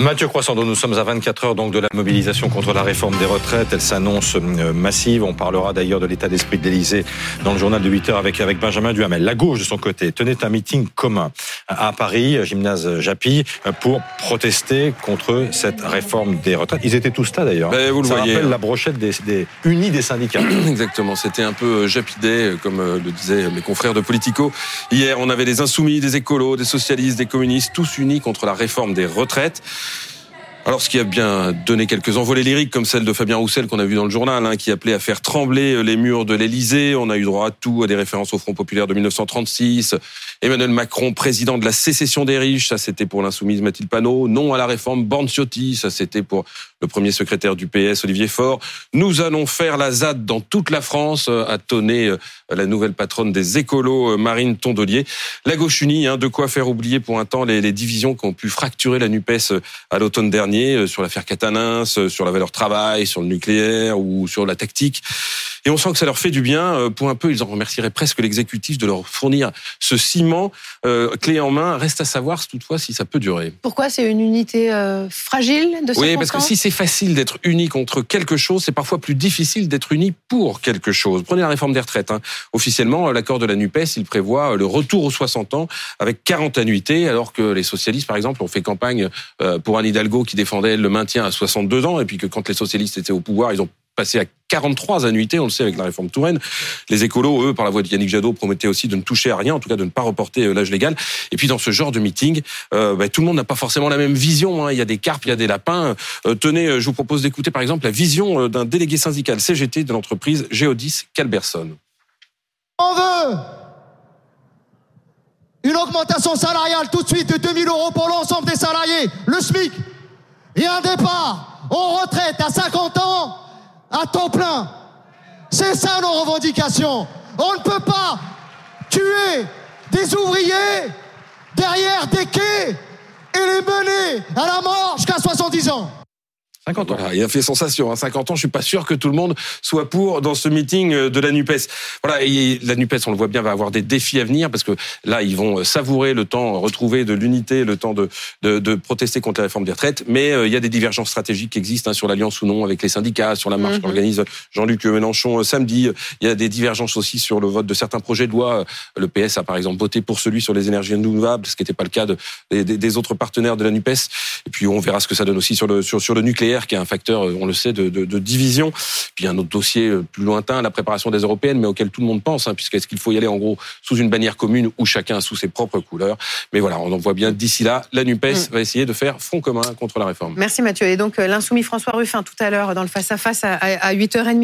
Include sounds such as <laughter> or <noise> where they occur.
Mathieu Croissando, nous sommes à 24 heures donc de la mobilisation contre la réforme des retraites. Elle s'annonce euh, massive. On parlera d'ailleurs de l'état d'esprit de l'Élysée dans le journal de 8 heures avec, avec Benjamin Duhamel. La gauche, de son côté, tenait un meeting commun à Paris, gymnase Japy, pour protester contre cette réforme des retraites. Ils étaient tous là d'ailleurs. Ben, vous le Ça voyez. rappelle la brochette des, des unis des syndicats. <clears throat> Exactement, c'était un peu japidé, comme euh, le disaient mes confrères de Politico. Hier, on avait des insoumis, des écolos, des socialistes, des communistes, tous unis contre la réforme des retraites. Alors, ce qui a bien donné quelques envolées lyriques, comme celle de Fabien Roussel qu'on a vu dans le journal, hein, qui appelait à faire trembler euh, les murs de l'Élysée. On a eu droit à tout, à des références au Front populaire de 1936. Emmanuel Macron, président de la sécession des riches, ça c'était pour l'insoumise Mathilde Panot. Non à la réforme Borne Ciotti, ça c'était pour le premier secrétaire du PS, Olivier Faure. Nous allons faire la ZAD dans toute la France, euh, a tonné euh, la nouvelle patronne des écolos, euh, Marine Tondelier. La gauche unie, hein, de quoi faire oublier pour un temps les, les divisions qui ont pu fracturer la NUPES à l'automne dernier, sur l'affaire Catanins, sur la valeur travail, sur le nucléaire ou sur la tactique. Et on sent que ça leur fait du bien. Euh, Pour un peu, ils en remercieraient presque l'exécutif de leur fournir ce ciment euh, clé en main. Reste à savoir toutefois si ça peut durer. Pourquoi c'est une unité euh, fragile de Oui, parce que si c'est facile d'être uni contre quelque chose, c'est parfois plus difficile d'être uni pour quelque chose. Prenez la réforme des retraites. hein. Officiellement, l'accord de la NUPES, il prévoit le retour aux 60 ans avec 40 annuités, alors que les socialistes, par exemple, ont fait campagne euh, pour Anne Hidalgo qui défendait le maintien à 62 ans, et puis que quand les socialistes étaient au pouvoir, ils ont passé à 43 annuités, on le sait avec la réforme Touraine. Les écolos, eux, par la voix de Yannick Jadot, promettaient aussi de ne toucher à rien, en tout cas de ne pas reporter euh, l'âge légal. Et puis dans ce genre de meeting, euh, bah, tout le monde n'a pas forcément la même vision. hein. Il y a des carpes, il y a des lapins. Euh, tenez, je vous propose d'écouter par exemple la vision d'un délégué syndical CGT de l'entreprise Geodis Calberson. On veut une augmentation salariale tout de suite de 2000 euros pour l'ensemble des salariés, le SMIC, et un départ en retraite à 50 ans à temps plein. C'est ça nos revendications. On ne peut pas tuer des ouvriers derrière des quais et les mener à la mort jusqu'à 70 ans. 50 ans. Voilà, il a fait sensation. Hein. 50 ans, je suis pas sûr que tout le monde soit pour dans ce meeting euh, de la Nupes. Voilà, et la Nupes, on le voit bien, va avoir des défis à venir parce que là, ils vont euh, savourer le temps, retrouver de l'unité, le temps de, de, de protester contre la réforme des retraites. Mais euh, il y a des divergences stratégiques qui existent hein, sur l'alliance ou non avec les syndicats, sur la marche Mhm. qu'organise Jean-Luc Mélenchon samedi. Il y a des divergences aussi sur le vote de certains projets de loi. Le PS a par exemple voté pour celui sur les énergies renouvelables, ce qui n'était pas le cas de, des, des- des autres partenaires de la Nupes. Et puis on verra ce que ça donne aussi sur le sur, sur le nucléaire, qui est un facteur, euh, on le sait, de, de, de division. Puis un autre dossier euh, plus lointain, la préparation des européennes, mais auquel tout le monde pense, hein, puisque est-ce qu'il faut y aller en gros sous une bannière commune ou chacun sous ses propres couleurs. Mais voilà, on en voit bien d'ici là, la Nupes Mm. va essayer de faire front commun contre la réforme. Merci Mathieu. Et donc euh, l'insoumis François Ruffin tout à l'heure dans le face-à-face à, à, à 8h30